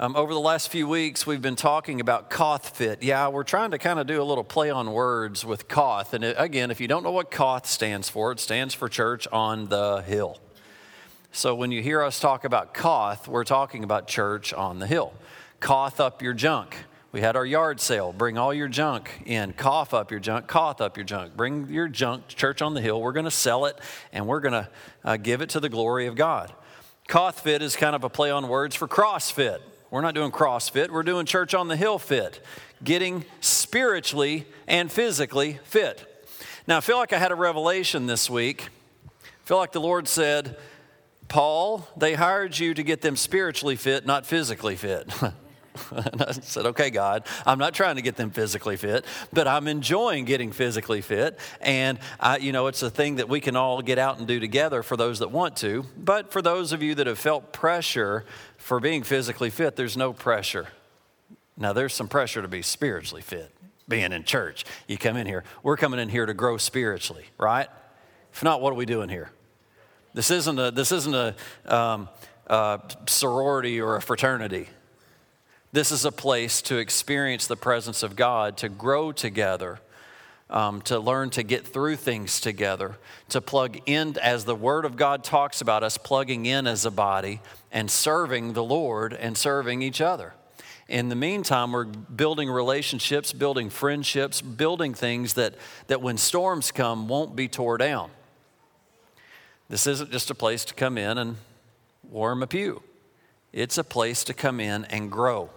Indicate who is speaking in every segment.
Speaker 1: Um, over the last few weeks, we've been talking about COTH Fit. Yeah, we're trying to kind of do a little play on words with COTH. And it, again, if you don't know what COTH stands for, it stands for Church on the Hill. So when you hear us talk about COTH, we're talking about Church on the Hill. Koth up your junk. We had our yard sale. Bring all your junk in. Cough up your junk. Cough up your junk. Bring your junk to Church on the Hill. We're going to sell it and we're going to uh, give it to the glory of God. Cothfit fit is kind of a play on words for CrossFit. We're not doing CrossFit, we're doing Church on the Hill fit, getting spiritually and physically fit. Now, I feel like I had a revelation this week. I feel like the Lord said, Paul, they hired you to get them spiritually fit, not physically fit. and I said, okay, God, I'm not trying to get them physically fit, but I'm enjoying getting physically fit. And, I, you know, it's a thing that we can all get out and do together for those that want to. But for those of you that have felt pressure for being physically fit, there's no pressure. Now, there's some pressure to be spiritually fit, being in church. You come in here, we're coming in here to grow spiritually, right? If not, what are we doing here? This isn't a, this isn't a, um, a sorority or a fraternity. This is a place to experience the presence of God, to grow together um, to learn to get through things together, to plug in, as the Word of God talks about us, plugging in as a body and serving the Lord and serving each other. In the meantime, we're building relationships, building friendships, building things that, that when storms come won't be tore down. This isn't just a place to come in and warm a pew, it's a place to come in and grow.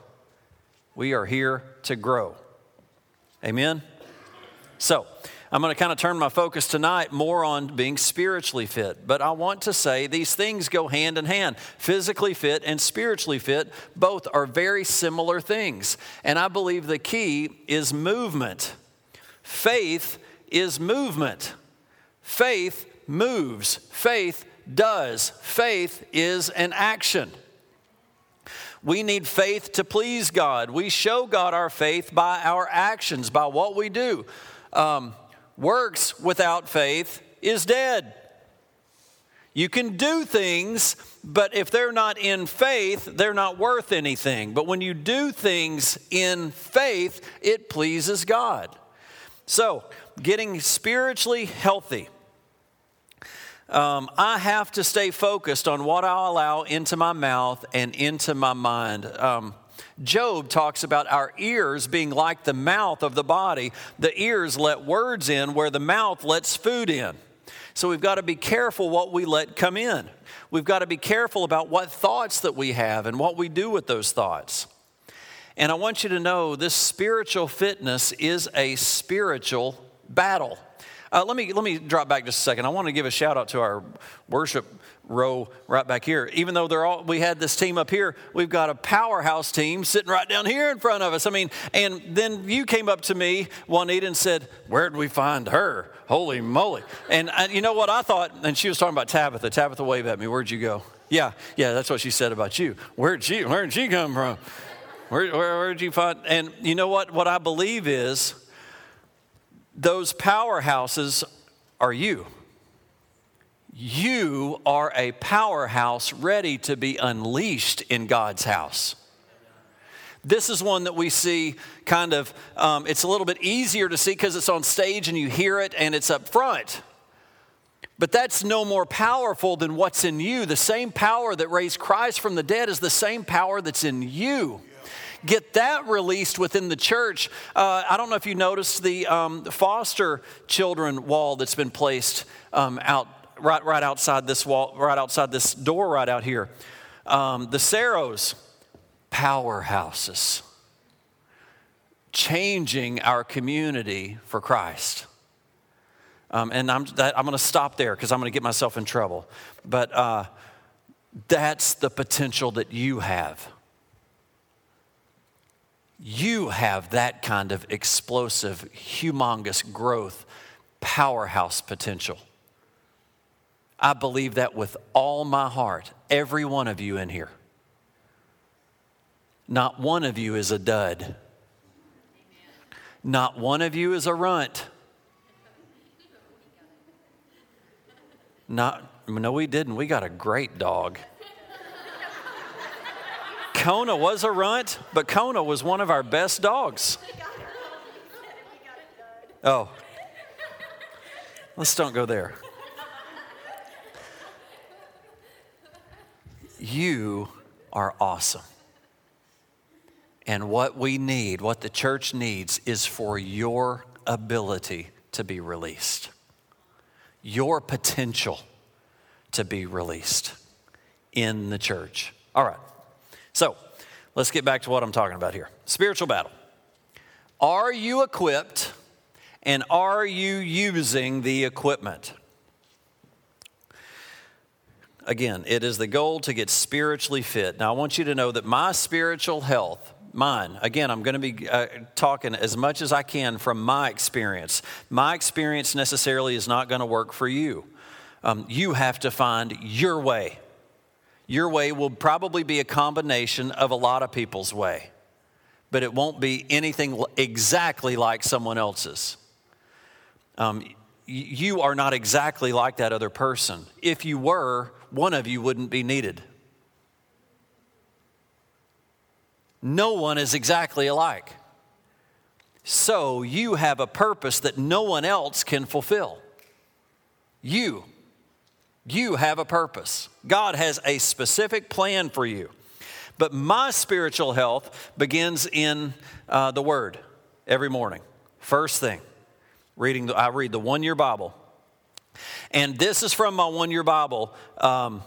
Speaker 1: We are here to grow. Amen? So, I'm going to kind of turn my focus tonight more on being spiritually fit. But I want to say these things go hand in hand. Physically fit and spiritually fit both are very similar things. And I believe the key is movement. Faith is movement. Faith moves. Faith does. Faith is an action. We need faith to please God. We show God our faith by our actions, by what we do um, works without faith is dead. You can do things, but if they're not in faith, they're not worth anything. But when you do things in faith, it pleases God. So, getting spiritually healthy. Um, I have to stay focused on what I allow into my mouth and into my mind. Um, Job talks about our ears being like the mouth of the body. The ears let words in where the mouth lets food in. So we've got to be careful what we let come in. We've got to be careful about what thoughts that we have and what we do with those thoughts. And I want you to know this spiritual fitness is a spiritual battle. Uh, let, me, let me drop back just a second. I want to give a shout out to our worship row right back here. Even though they're all, we had this team up here, we've got a powerhouse team sitting right down here in front of us. I mean, and then you came up to me, Juanita, and said, Where'd we find her? Holy moly. And uh, you know what I thought? And she was talking about Tabitha. Tabitha waved at me, Where'd you go? Yeah, yeah, that's what she said about you. Where'd she, where'd she come from? Where, where, where'd you find? And you know what? What I believe is those powerhouses are you you are a powerhouse ready to be unleashed in God's house. This is one that we see kind of, um, it's a little bit easier to see because it's on stage and you hear it and it's up front. But that's no more powerful than what's in you. The same power that raised Christ from the dead is the same power that's in you get that released within the church. Uh, I don't know if you noticed the um, foster children wall that's been placed um, out right, right outside this wall, right outside this door, right out here. Um, the Saros, powerhouses, changing our community for Christ. Um, and I'm, I'm going to stop there because I'm going to get myself in trouble. But uh, that's the potential that you have. You have that kind of explosive, humongous growth, powerhouse potential. I believe that with all my heart, every one of you in here. Not one of you is a dud. Not one of you is a runt. Not, no, we didn't. We got a great dog. Kona was a runt, but Kona was one of our best dogs. Oh, let's don't go there. You are awesome. And what we need, what the church needs, is for your ability to be released, your potential to be released in the church. All right. So let's get back to what I'm talking about here spiritual battle. Are you equipped and are you using the equipment? Again, it is the goal to get spiritually fit. Now, I want you to know that my spiritual health, mine. Again, I'm going to be uh, talking as much as I can from my experience. My experience necessarily is not going to work for you. Um, you have to find your way. Your way will probably be a combination of a lot of people's way, but it won't be anything exactly like someone else's. Um, you are not exactly like that other person. If you were, one of you wouldn't be needed. No one is exactly alike. So you have a purpose that no one else can fulfill. You, you have a purpose. God has a specific plan for you. But my spiritual health begins in uh, the Word every morning. First thing, reading. The, I read the one-year Bible and this is from my one year Bible. Um,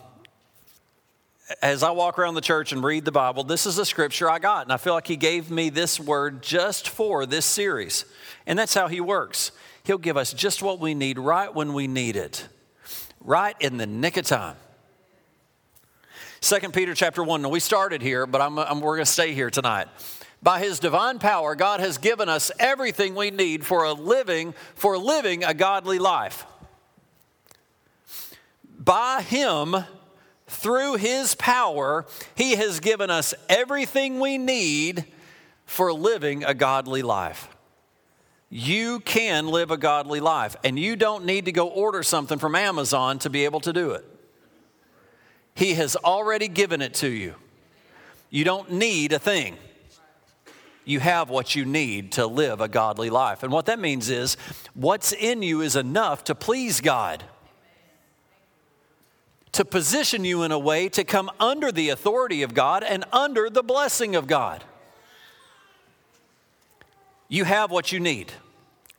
Speaker 1: as I walk around the church and read the Bible, this is a scripture I got. And I feel like He gave me this word just for this series. And that's how He works. He'll give us just what we need right when we need it, right in the nick of time. Second Peter chapter 1, we started here, but I'm, I'm, we're going to stay here tonight. By his divine power, God has given us everything we need for a living, for living a godly life by Him, through His power, He has given us everything we need for living a godly life. You can live a godly life, and you don't need to go order something from Amazon to be able to do it. He has already given it to you. You don't need a thing. You have what you need to live a godly life. And what that means is what's in you is enough to please God to position you in a way to come under the authority of God and under the blessing of God. You have what you need.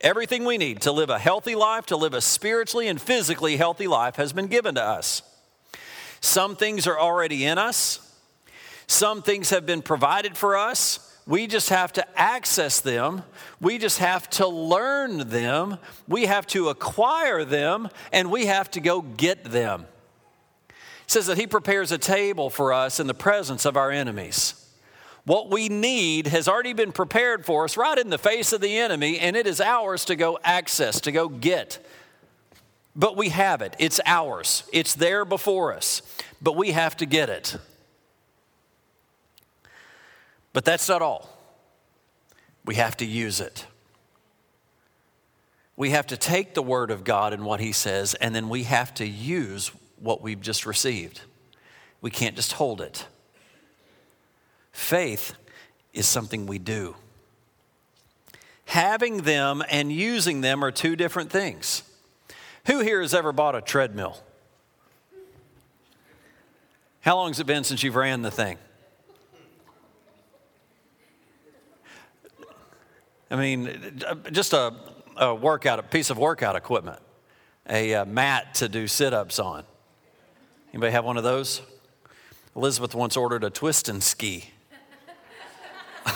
Speaker 1: Everything we need to live a healthy life, to live a spiritually and physically healthy life, has been given to us. Some things are already in us, some things have been provided for us. We just have to access them. We just have to learn them. We have to acquire them, and we have to go get them says that he prepares a table for us in the presence of our enemies. What we need has already been prepared for us right in the face of the enemy, and it is ours to go access, to go get. But we have it. It's ours. It's there before us. But we have to get it. But that's not all. We have to use it. We have to take the Word of God and what He says, and then we have to use what we've just received. We can't just hold it. Faith is something we do. Having them and using them are two different things. Who here has ever bought a treadmill? How long has it been since you've ran the thing? I mean, just a, a workout, a piece of workout equipment, a, a uh, mat to do sit ups on. Anybody have one of those? Elizabeth once ordered a twist and ski.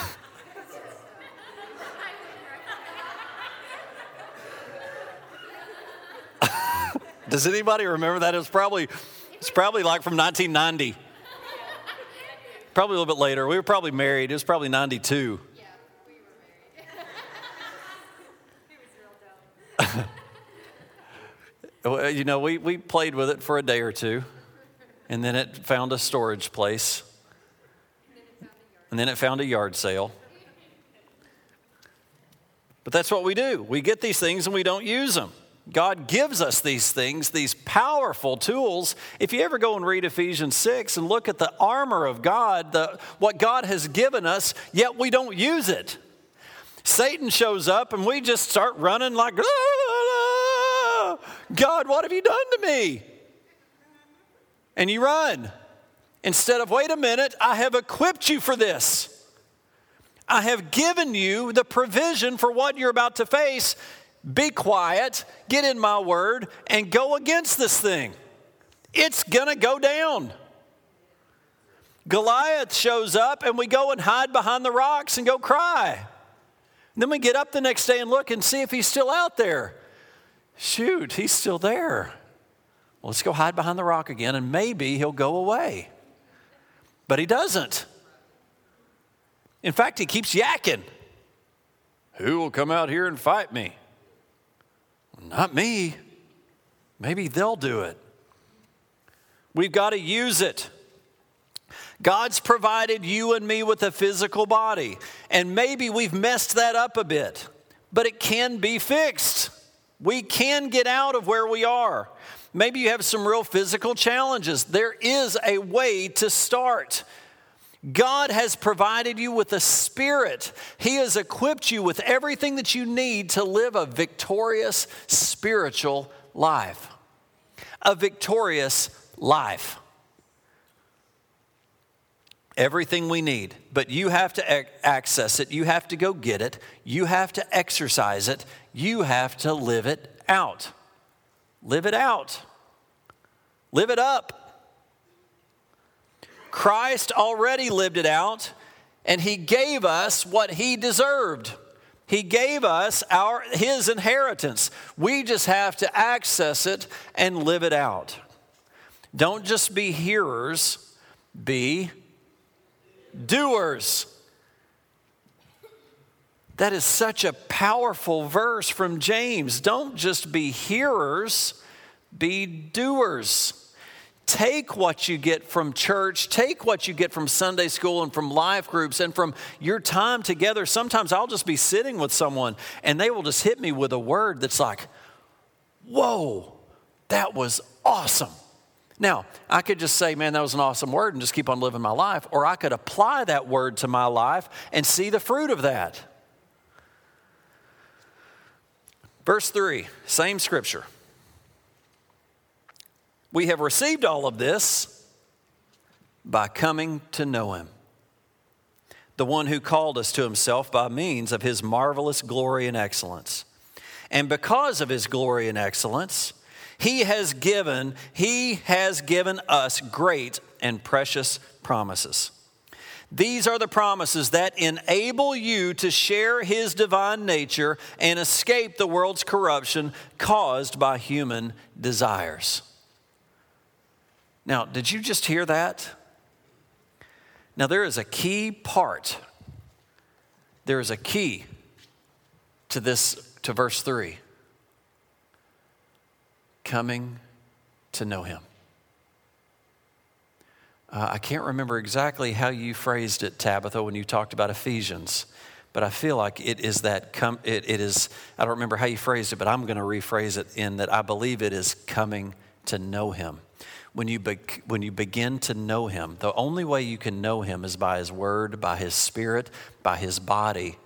Speaker 1: Does anybody remember that? It was probably it's probably like from 1990. Probably a little bit later. We were probably married. It was probably 92. Yeah, we were married. it was real dumb. you know, we, we played with it for a day or two and then it found a storage place, and then it found a yard sale. But that's what we do. We get these things and we don't use them. God gives us these things, these powerful tools. If you ever go and read Ephesians 6 and look at the armor of God, the, what God has given us, yet we don't use it. Satan shows up and we just start running like, ah, God, what have you done to me? and you run. Instead of, wait a minute, I have equipped you for this. I have given you the provision for what you're about to face. Be quiet, get in my word, and go against this thing. It's gonna go down. Goliath shows up, and we go and hide behind the rocks and go cry. And then we get up the next day and look and see if he's still out there. Shoot, he's still there. Well, let's go hide behind the rock again and maybe he'll go away. But he doesn't. In fact, he keeps yakking. Who will come out here and fight me? Not me. Maybe they'll do it. We've got to use it. God's provided you and me with a physical body, and maybe we've messed that up a bit, but it can be fixed. We can get out of where we are. Maybe you have some real physical challenges. There is a way to start. God has provided you with a spirit. He has equipped you with everything that you need to live a victorious spiritual life. A victorious life. Everything we need, but you have to access it. You have to go get it. You have to exercise it. You have to live it out. Live it out, live it up. Christ already lived it out, and he gave us what he deserved. He gave us our, his inheritance. We just have to access it and live it out. Don't just be hearers, be doers. That is such a powerful verse from James. Don't just be hearers, be doers. Take what you get from church, take what you get from Sunday school and from life groups and from your time together. Sometimes I'll just be sitting with someone and they will just hit me with a word that's like, whoa, that was awesome. Now, I could just say, man, that was an awesome word and just keep on living my life, or I could apply that word to my life and see the fruit of that. Verse 3, same scripture. We have received all of this by coming to know him, the one who called us to himself by means of his marvelous glory and excellence. And because of his glory and excellence, he has given, he has given us great and precious promises these are the promises that enable you to share his divine nature and escape the world's corruption caused by human desires. Now, did you just hear that? Now, there is a key part. There is a key to this, to verse 3 coming to know him. Uh, I can't remember exactly how you phrased it, Tabitha, when you talked about Ephesians, but I feel like it is that, com- it, it is, I don't remember how you phrased it, but I'm going to rephrase it in that I believe it is coming to know him. When you, be- when you begin to know him, the only way you can know him is by his word, by his spirit, by his body,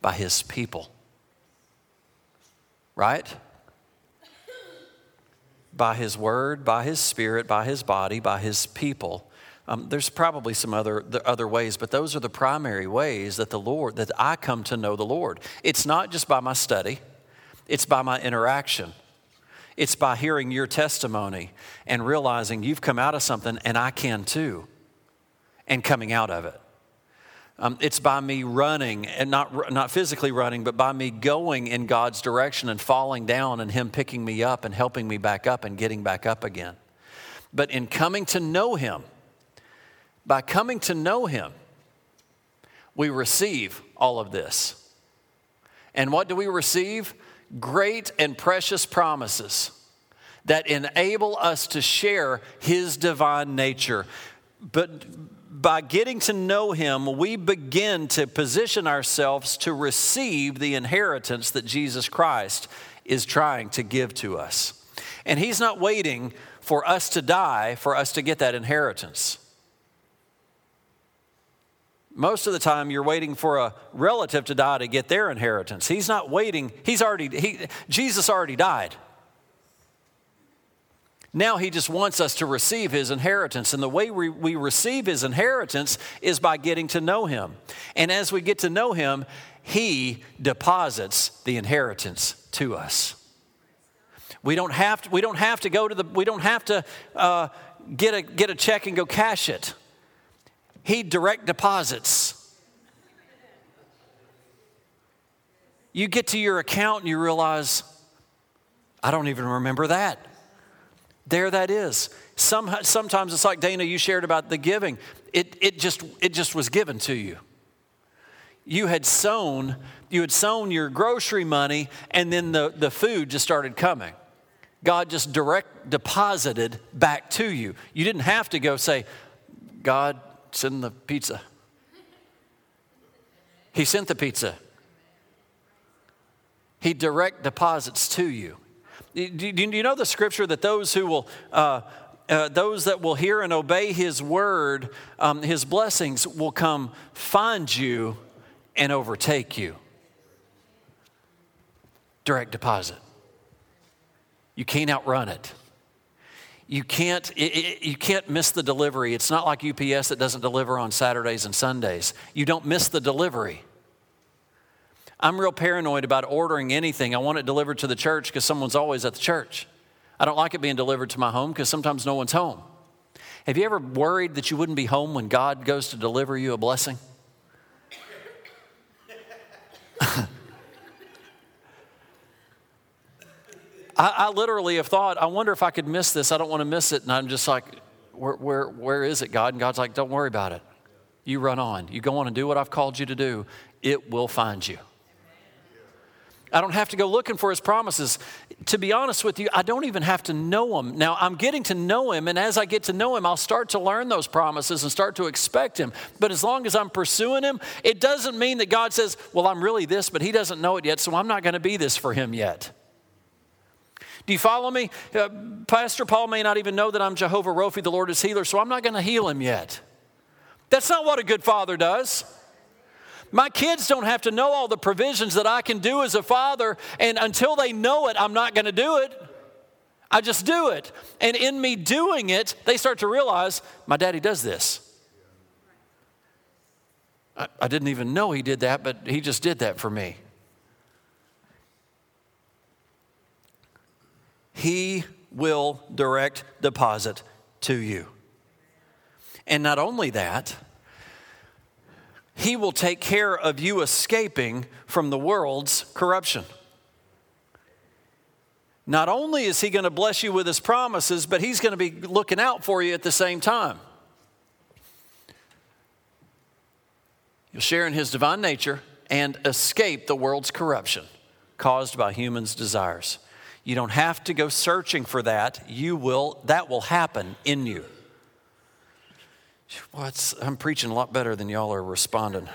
Speaker 1: by his people. Right? by his word, by his spirit, by his body, by his people. Um, there's probably some other, other ways, but those are the primary ways that the Lord, that I come to know the Lord. It's not just by my study, it's by my interaction. It's by hearing your testimony and realizing you've come out of something and I can too, and coming out of it. Um, it's by me running, and not, not physically running, but by me going in God's direction and falling down and Him picking me up and helping me back up and getting back up again. But in coming to know Him, by coming to know Him, we receive all of this. And what do we receive? Great and precious promises that enable us to share His divine nature. But by getting to know Him, we begin to position ourselves to receive the inheritance that Jesus Christ is trying to give to us. And He's not waiting for us to die for us to get that inheritance. Most of the time, you're waiting for a relative to die to get their inheritance. He's not waiting. He's already, he, Jesus already died. Now he just wants us to receive his inheritance. And the way we, we receive his inheritance is by getting to know him. And as we get to know him, he deposits the inheritance to us. We don't have to, we don't have to go to the, we don't have to uh, get, a, get a check and go cash it he direct deposits. You get to your account and you realize, I don't even remember that. There that is. Some, sometimes it's like Dana, you shared about the giving. It, it, just, it just was given to you. You had sown, you had sown your grocery money, and then the, the food just started coming. God just direct deposited back to you. You didn't have to go say, God, send the pizza. He sent the pizza. He direct deposits to you. Do you know the scripture that those who will, uh, uh, those that will hear and obey His word, um, His blessings will come find you and overtake you? Direct deposit. You can't outrun it you can't, it, it, you can't miss the delivery. It's not like UPS that doesn't deliver on Saturdays and Sundays. You don't miss the delivery. I'm real paranoid about ordering anything. I want it delivered to the church because someone's always at the church. I don't like it being delivered to my home because sometimes no one's home. Have you ever worried that you wouldn't be home when God goes to deliver you a blessing? I, I literally have thought, I wonder if I could miss this. I don't want to miss it. And I'm just like, where, where, where is it, God? And God's like, don't worry about it. You run on. You go on and do what I've called you to do. It will find you. I don't have to go looking for his promises. To be honest with you, I don't even have to know him. Now, I'm getting to know him, and as I get to know him, I'll start to learn those promises and start to expect him. But as long as I'm pursuing him, it doesn't mean that God says, Well, I'm really this, but he doesn't know it yet, so I'm not going to be this for him yet. Do you follow me? Uh, Pastor Paul may not even know that I'm Jehovah Rophi, the Lord is healer, so I'm not going to heal him yet. That's not what a good father does. My kids don't have to know all the provisions that I can do as a father, and until they know it, I'm not going to do it. I just do it. And in me doing it, they start to realize my daddy does this. I, I didn't even know he did that, but he just did that for me. He will direct deposit to you. And not only that, He will take care of you escaping from the world's corruption. Not only is He going to bless you with His promises, but He's going to be looking out for you at the same time. You'll share in His divine nature and escape the world's corruption caused by humans' desires. You don't have to go searching for that. You will, that will happen in you. Well, I'm preaching a lot better than y'all are responding.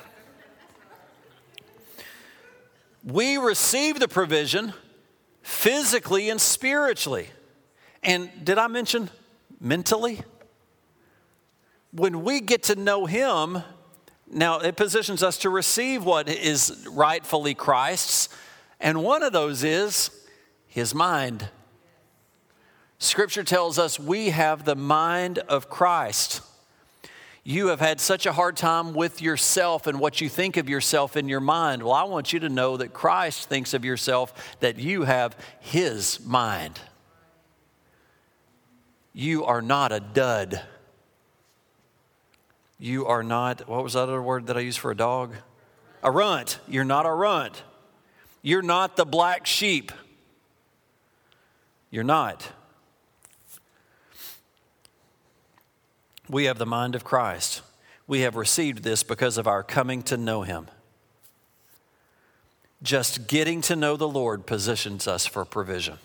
Speaker 1: we receive the provision physically and spiritually. And did I mention mentally? When we get to know Him, now it positions us to receive what is rightfully Christ's. And one of those is his mind. Scripture tells us we have the mind of Christ. You have had such a hard time with yourself and what you think of yourself in your mind. Well, I want you to know that Christ thinks of yourself that you have his mind. You are not a dud. You are not, what was that other word that I used for a dog? A runt. You're not a runt. You're not the black sheep. You're not. We have the mind of Christ. We have received this because of our coming to know Him. Just getting to know the Lord positions us for provision.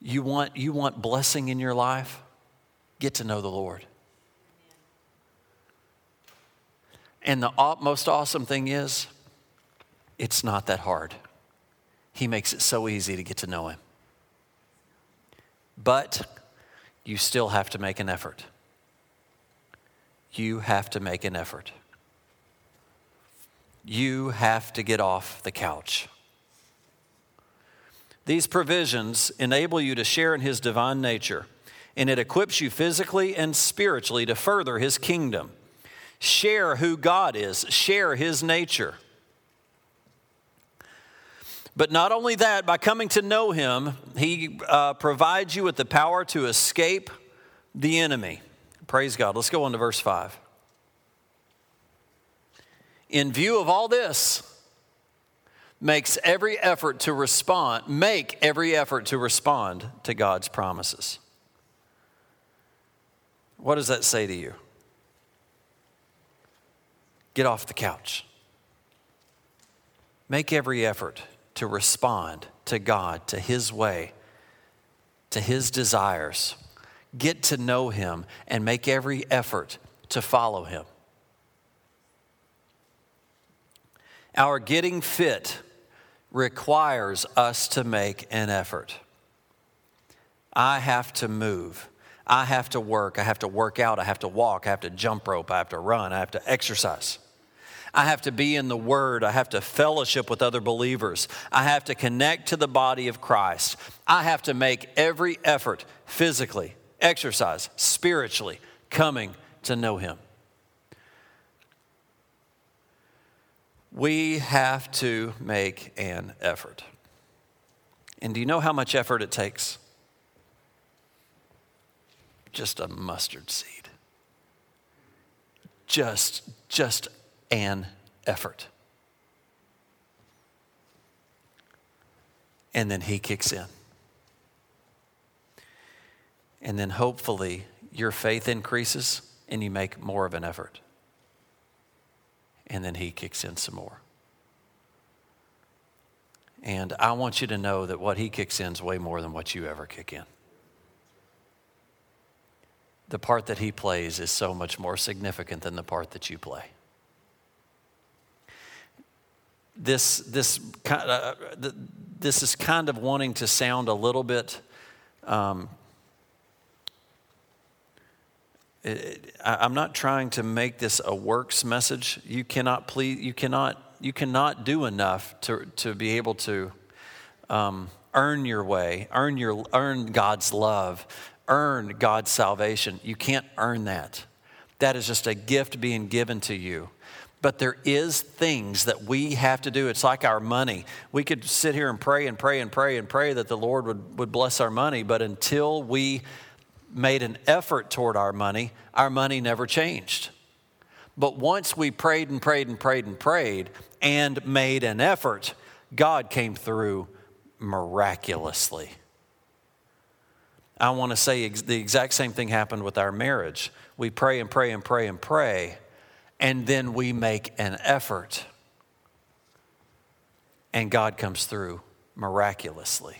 Speaker 1: You want, you want blessing in your life? Get to know the Lord. And the most awesome thing is, it's not that hard. He makes it so easy to get to know Him. But you still have to make an effort. You have to make an effort. You have to get off the couch. These provisions enable you to share in His divine nature, and it equips you physically and spiritually to further His kingdom. Share who God is, share His nature. But not only that, by coming to know him, he uh, provides you with the power to escape the enemy. Praise God. Let's go on to verse 5. In view of all this, makes every effort to respond, make every effort to respond to God's promises. What does that say to you? Get off the couch. Make every effort to respond to God, to His way, to His desires. Get to know Him and make every effort to follow Him. Our getting fit requires us to make an effort. I have to move. I have to work. I have to work out. I have to walk. I have to jump rope. I have to run. I have to exercise. I have to be in the Word. I have to fellowship with other believers. I have to connect to the body of Christ. I have to make every effort physically, exercise, spiritually, coming to know Him. We have to make an effort. And do you know how much effort it takes? Just a mustard seed. Just, just and effort. And then he kicks in. And then hopefully your faith increases and you make more of an effort. And then he kicks in some more. And I want you to know that what he kicks in is way more than what you ever kick in. The part that he plays is so much more significant than the part that you play this, this, uh, uh this is kind of wanting to sound a little bit. Um, I, I'm not trying to make this a works message. You cannot please. You cannot. You cannot do enough to to be able to um, earn your way, earn your earn God's love, earn God's salvation. You can't earn that. That is just a gift being given to you. But there is things that we have to do. It's like our money. We could sit here and pray and pray and pray and pray that the Lord would, would bless our money, but until we made an effort toward our money, our money never changed. But once we prayed and prayed and prayed and prayed and made an effort, God came through miraculously. I want to say the exact same thing happened with our marriage. We pray and pray and pray and pray, and then we make an effort. And God comes through miraculously.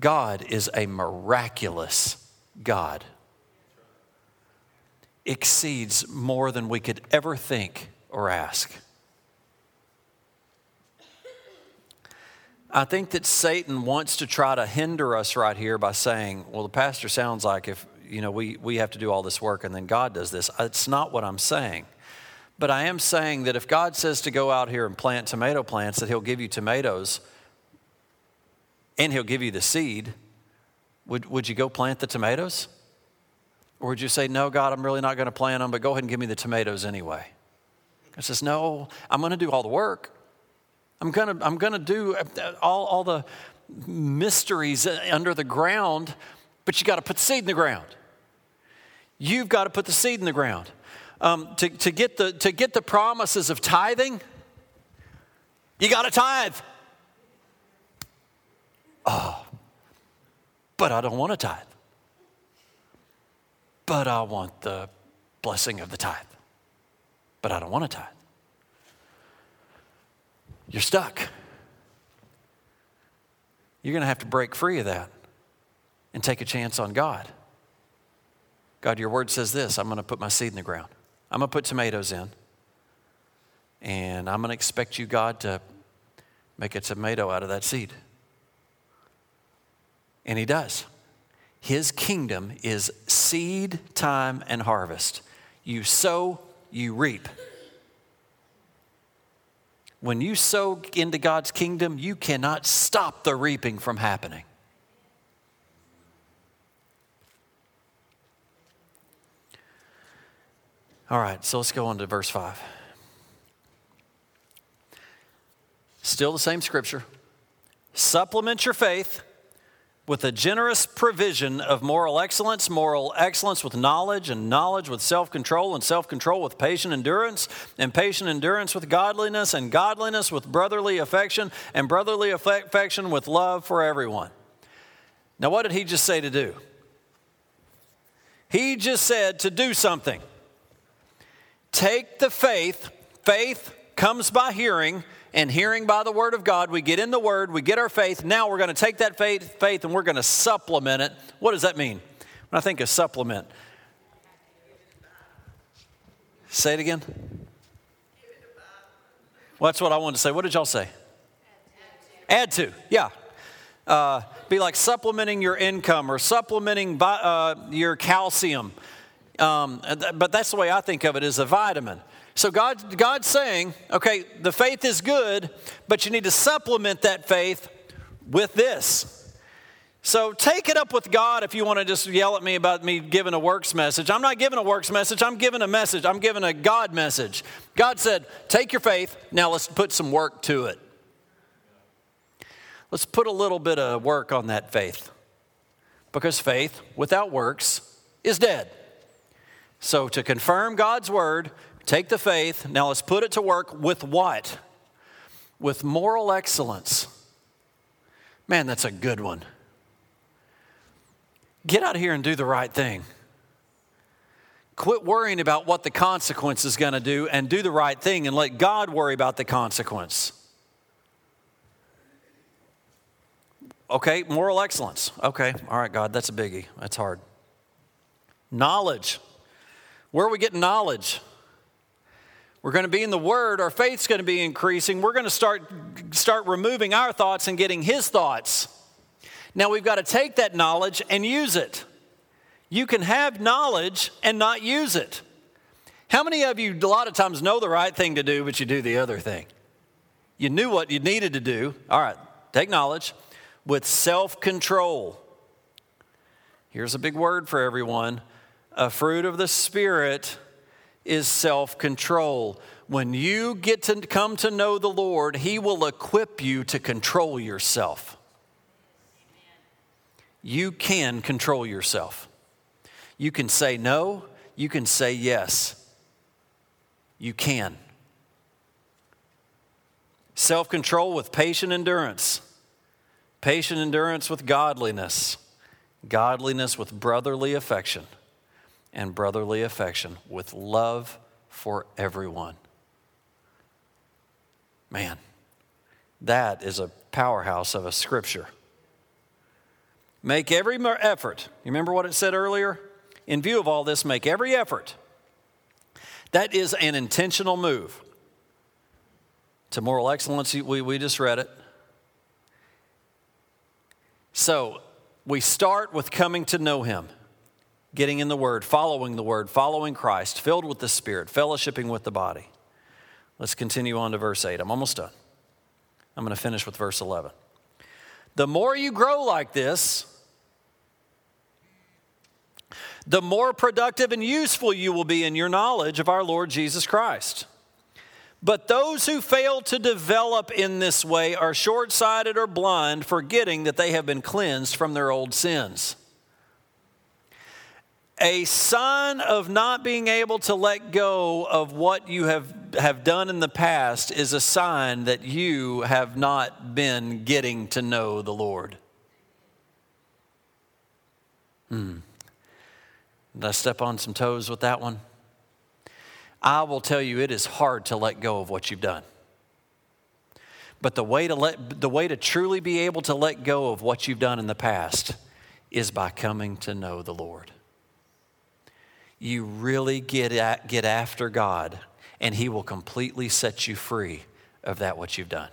Speaker 1: God is a miraculous God. Exceeds more than we could ever think or ask. I think that Satan wants to try to hinder us right here by saying, well, the pastor sounds like if you know, we, we have to do all this work and then God does this. It's not what I'm saying. But I am saying that if God says to go out here and plant tomato plants, that He'll give you tomatoes and He'll give you the seed, would, would you go plant the tomatoes? Or would you say, No, God, I'm really not going to plant them, but go ahead and give me the tomatoes anyway? God says, No, I'm going to do all the work. I'm going to, I'm going to do uh, all, all the mysteries under the ground but you got to put the seed in the ground. You've got to put the seed in the ground. Um, to, to, get the, to get the promises of tithing, you got to tithe. Oh, but I don't want to tithe. But I want the blessing of the tithe. But I don't want to tithe. You're stuck. You're going to have to break free of that and take a chance on God. God, your word says this I'm going to put my seed in the ground, I'm going to put tomatoes in, and I'm going to expect you, God, to make a tomato out of that seed. And he does. His kingdom is seed, time, and harvest. You sow, you reap. When you sow into God's kingdom, you cannot stop the reaping from happening. All right, so let's go on to verse 5. Still the same scripture. Supplement your faith with a generous provision of moral excellence, moral excellence with knowledge, and knowledge with self control, and self control with patient endurance, and patient endurance with godliness, and godliness with brotherly affection, and brotherly affection with love for everyone. Now, what did he just say to do? He just said to do something. Take the faith. Faith comes by hearing, and hearing by the word of God. We get in the word, we get our faith. Now we're going to take that faith, faith and we're going to supplement it. What does that mean? When I think of supplement, say it again. Well, that's what I wanted to say. What did y'all say? Add to, yeah. Uh, be like supplementing your income or supplementing uh, your calcium um, but that's the way I think of it as a vitamin. So God, God's saying, okay, the faith is good, but you need to supplement that faith with this. So take it up with God if you want to just yell at me about me giving a works message. I'm not giving a works message, I'm giving a message. I'm giving a God message. God said, Take your faith, now let's put some work to it. Let's put a little bit of work on that faith because faith without works is dead. So, to confirm God's word, take the faith. Now, let's put it to work with what? With moral excellence. Man, that's a good one. Get out here and do the right thing. Quit worrying about what the consequence is going to do and do the right thing and let God worry about the consequence. Okay, moral excellence. Okay, all right, God, that's a biggie. That's hard. Knowledge. Where are we getting knowledge? We're going to be in the Word. Our faith's going to be increasing. We're going to start, start removing our thoughts and getting His thoughts. Now we've got to take that knowledge and use it. You can have knowledge and not use it. How many of you, a lot of times, know the right thing to do, but you do the other thing? You knew what you needed to do. All right, take knowledge with self control. Here's a big word for everyone a fruit of the Spirit is self control. When you get to come to know the Lord, He will equip you to control yourself. You can control yourself. You can say no, you can say yes. You can. Self control with patient endurance, patient endurance with godliness, godliness with brotherly affection and brotherly affection with love for everyone. Man, that is a powerhouse of a scripture. Make every effort. You remember what it said earlier? In view of all this, make every effort. That is an intentional move to moral excellence. We, we just read it. So we start with coming to know Him getting in the Word, following the Word, following Christ, filled with the Spirit, fellowshipping with the body. Let's continue on to verse 8. I'm almost done. I'm going to finish with verse 11. The more you grow like this, the more productive and useful you will be in your knowledge of our Lord Jesus Christ. But those who fail to develop in this way are short sighted or blind, forgetting that they have been cleansed from their old sins a sign of not being able to let go of what you have, have done in the past is a sign that you have not been getting to know the Lord. Hmm. Did I step on some toes with that one? I will tell you, it is hard to let go of what you've done. But the way to, let, the way to truly be able to let go of what you've done in the past is by coming to know the Lord you really get, at, get after God, and He will completely set you free of that what you've done.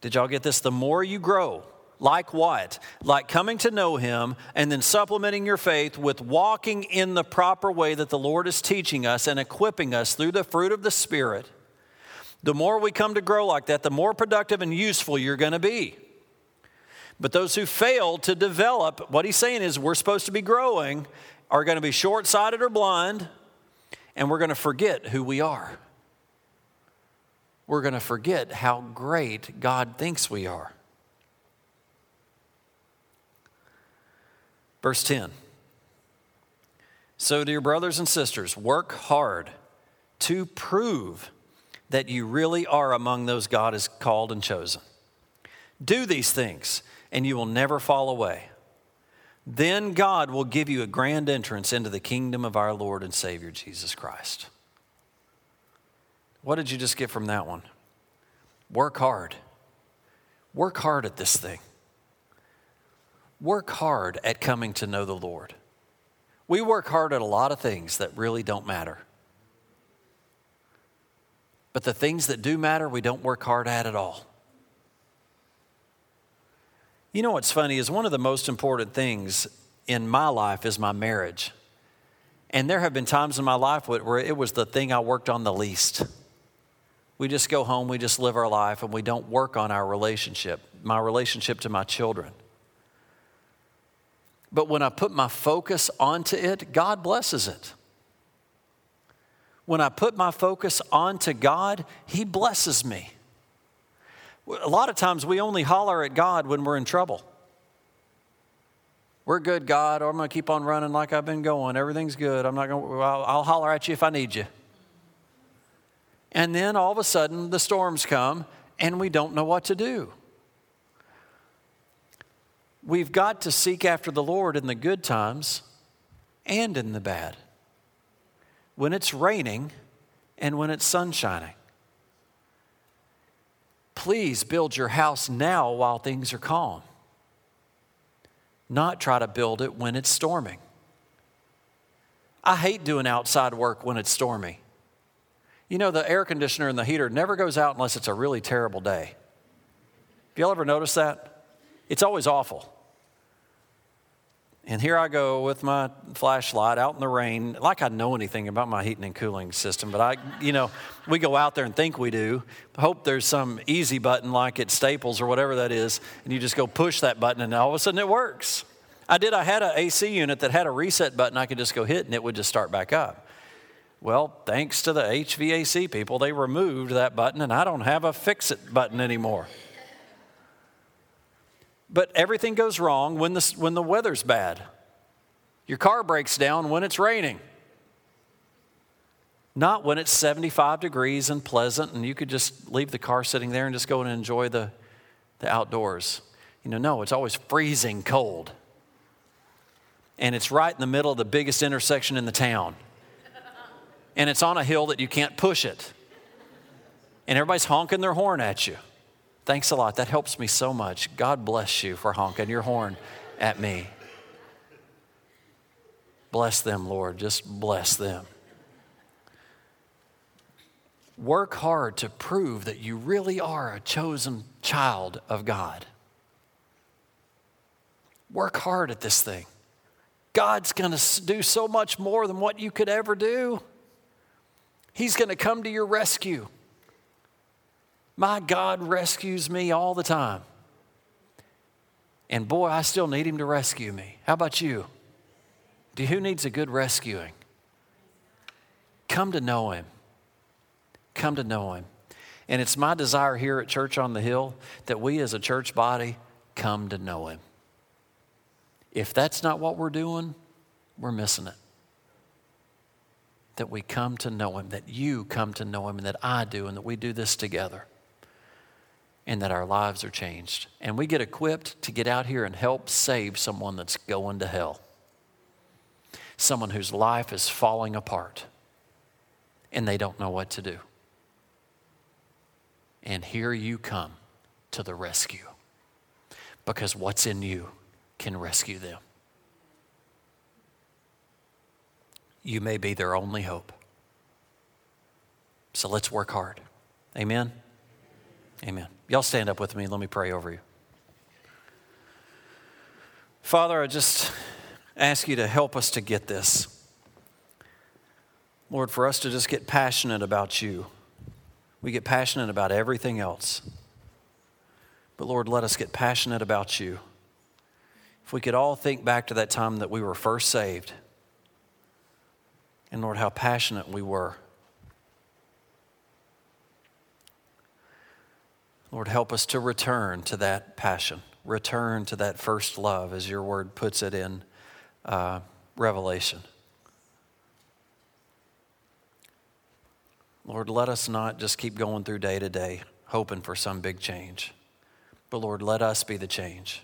Speaker 1: Did y'all get this? The more you grow, like what? Like coming to know Him and then supplementing your faith with walking in the proper way that the Lord is teaching us and equipping us through the fruit of the Spirit. The more we come to grow like that, the more productive and useful you're going to be. But those who fail to develop, what he's saying is we're supposed to be growing, are going to be short sighted or blind, and we're going to forget who we are. We're going to forget how great God thinks we are. Verse 10. So, dear brothers and sisters, work hard to prove that you really are among those God has called and chosen. Do these things and you will never fall away. Then God will give you a grand entrance into the kingdom of our Lord and Savior Jesus Christ. What did you just get from that one? Work hard. Work hard at this thing. Work hard at coming to know the Lord. We work hard at a lot of things that really don't matter. But the things that do matter, we don't work hard at at all. You know what's funny is one of the most important things in my life is my marriage. And there have been times in my life where it was the thing I worked on the least. We just go home, we just live our life, and we don't work on our relationship, my relationship to my children. But when I put my focus onto it, God blesses it. When I put my focus onto God, He blesses me. A lot of times we only holler at God when we're in trouble. We're good, God, or I'm going to keep on running like I've been going. Everything's good. I'm not going to, I'll, I'll holler at you if I need you. And then all of a sudden the storms come and we don't know what to do. We've got to seek after the Lord in the good times and in the bad. When it's raining and when it's sunshining. Please build your house now while things are calm, not try to build it when it's storming. I hate doing outside work when it's stormy. You know, the air conditioner and the heater never goes out unless it's a really terrible day. Have y'all ever noticed that? It's always awful. And here I go with my flashlight out in the rain, like I know anything about my heating and cooling system, but I, you know, we go out there and think we do, hope there's some easy button like at Staples or whatever that is, and you just go push that button and all of a sudden it works. I did, I had an AC unit that had a reset button I could just go hit and it would just start back up. Well, thanks to the HVAC people, they removed that button and I don't have a fix it button anymore. But everything goes wrong when the, when the weather's bad. Your car breaks down when it's raining, not when it's 75 degrees and pleasant and you could just leave the car sitting there and just go and enjoy the, the outdoors. You know, no, it's always freezing cold. And it's right in the middle of the biggest intersection in the town. And it's on a hill that you can't push it. And everybody's honking their horn at you. Thanks a lot. That helps me so much. God bless you for honking your horn at me. Bless them, Lord. Just bless them. Work hard to prove that you really are a chosen child of God. Work hard at this thing. God's going to do so much more than what you could ever do. He's going to come to your rescue. My God rescues me all the time. And boy, I still need him to rescue me. How about you? Do who needs a good rescuing? Come to know him. Come to know him. And it's my desire here at Church on the Hill that we as a church body come to know him. If that's not what we're doing, we're missing it. That we come to know him, that you come to know him, and that I do, and that we do this together and that our lives are changed. And we get equipped to get out here and help save someone that's going to hell, someone whose life is falling apart and they don't know what to do. And here you come to the rescue because what's in you can rescue them. You may be their only hope. So let's work hard. Amen. Amen. Y'all stand up with me let me pray over you. Father, I just ask you to help us to get this. Lord, for us to just get passionate about you. We get passionate about everything else. But Lord, let us get passionate about you. If we could all think back to that time that we were first saved, and Lord, how passionate we were Lord, help us to return to that passion, return to that first love, as your word puts it in uh, Revelation. Lord, let us not just keep going through day to day hoping for some big change, but Lord, let us be the change.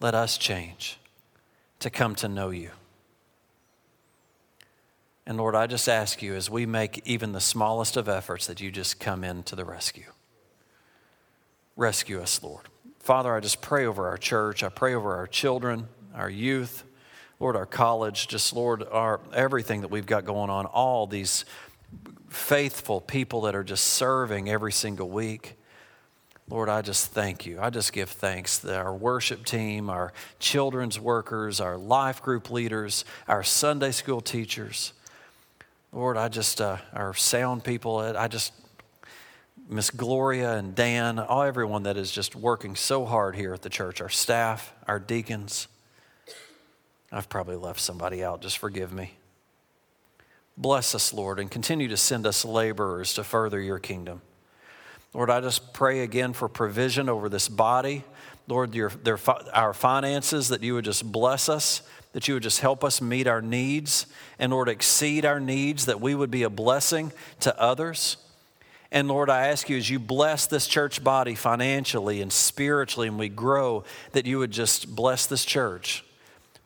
Speaker 1: Let us change to come to know you. And Lord, I just ask you as we make even the smallest of efforts that you just come in to the rescue. Rescue us, Lord. Father, I just pray over our church. I pray over our children, our youth, Lord, our college, just Lord, our everything that we've got going on, all these faithful people that are just serving every single week. Lord, I just thank you. I just give thanks that our worship team, our children's workers, our life group leaders, our Sunday school teachers. Lord, I just, uh, our sound people, I just Miss Gloria and Dan, all everyone that is just working so hard here at the church, our staff, our deacons. I've probably left somebody out, just forgive me. Bless us, Lord, and continue to send us laborers to further your kingdom. Lord, I just pray again for provision over this body. Lord, your, their, our finances, that you would just bless us, that you would just help us meet our needs, and Lord, exceed our needs, that we would be a blessing to others. And Lord, I ask you as you bless this church body financially and spiritually, and we grow, that you would just bless this church,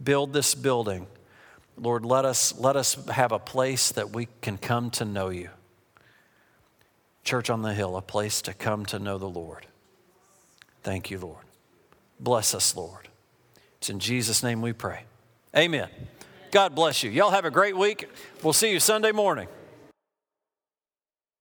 Speaker 1: build this building. Lord, let us, let us have a place that we can come to know you. Church on the Hill, a place to come to know the Lord. Thank you, Lord. Bless us, Lord. It's in Jesus' name we pray. Amen. God bless you. Y'all have a great week. We'll see you Sunday morning.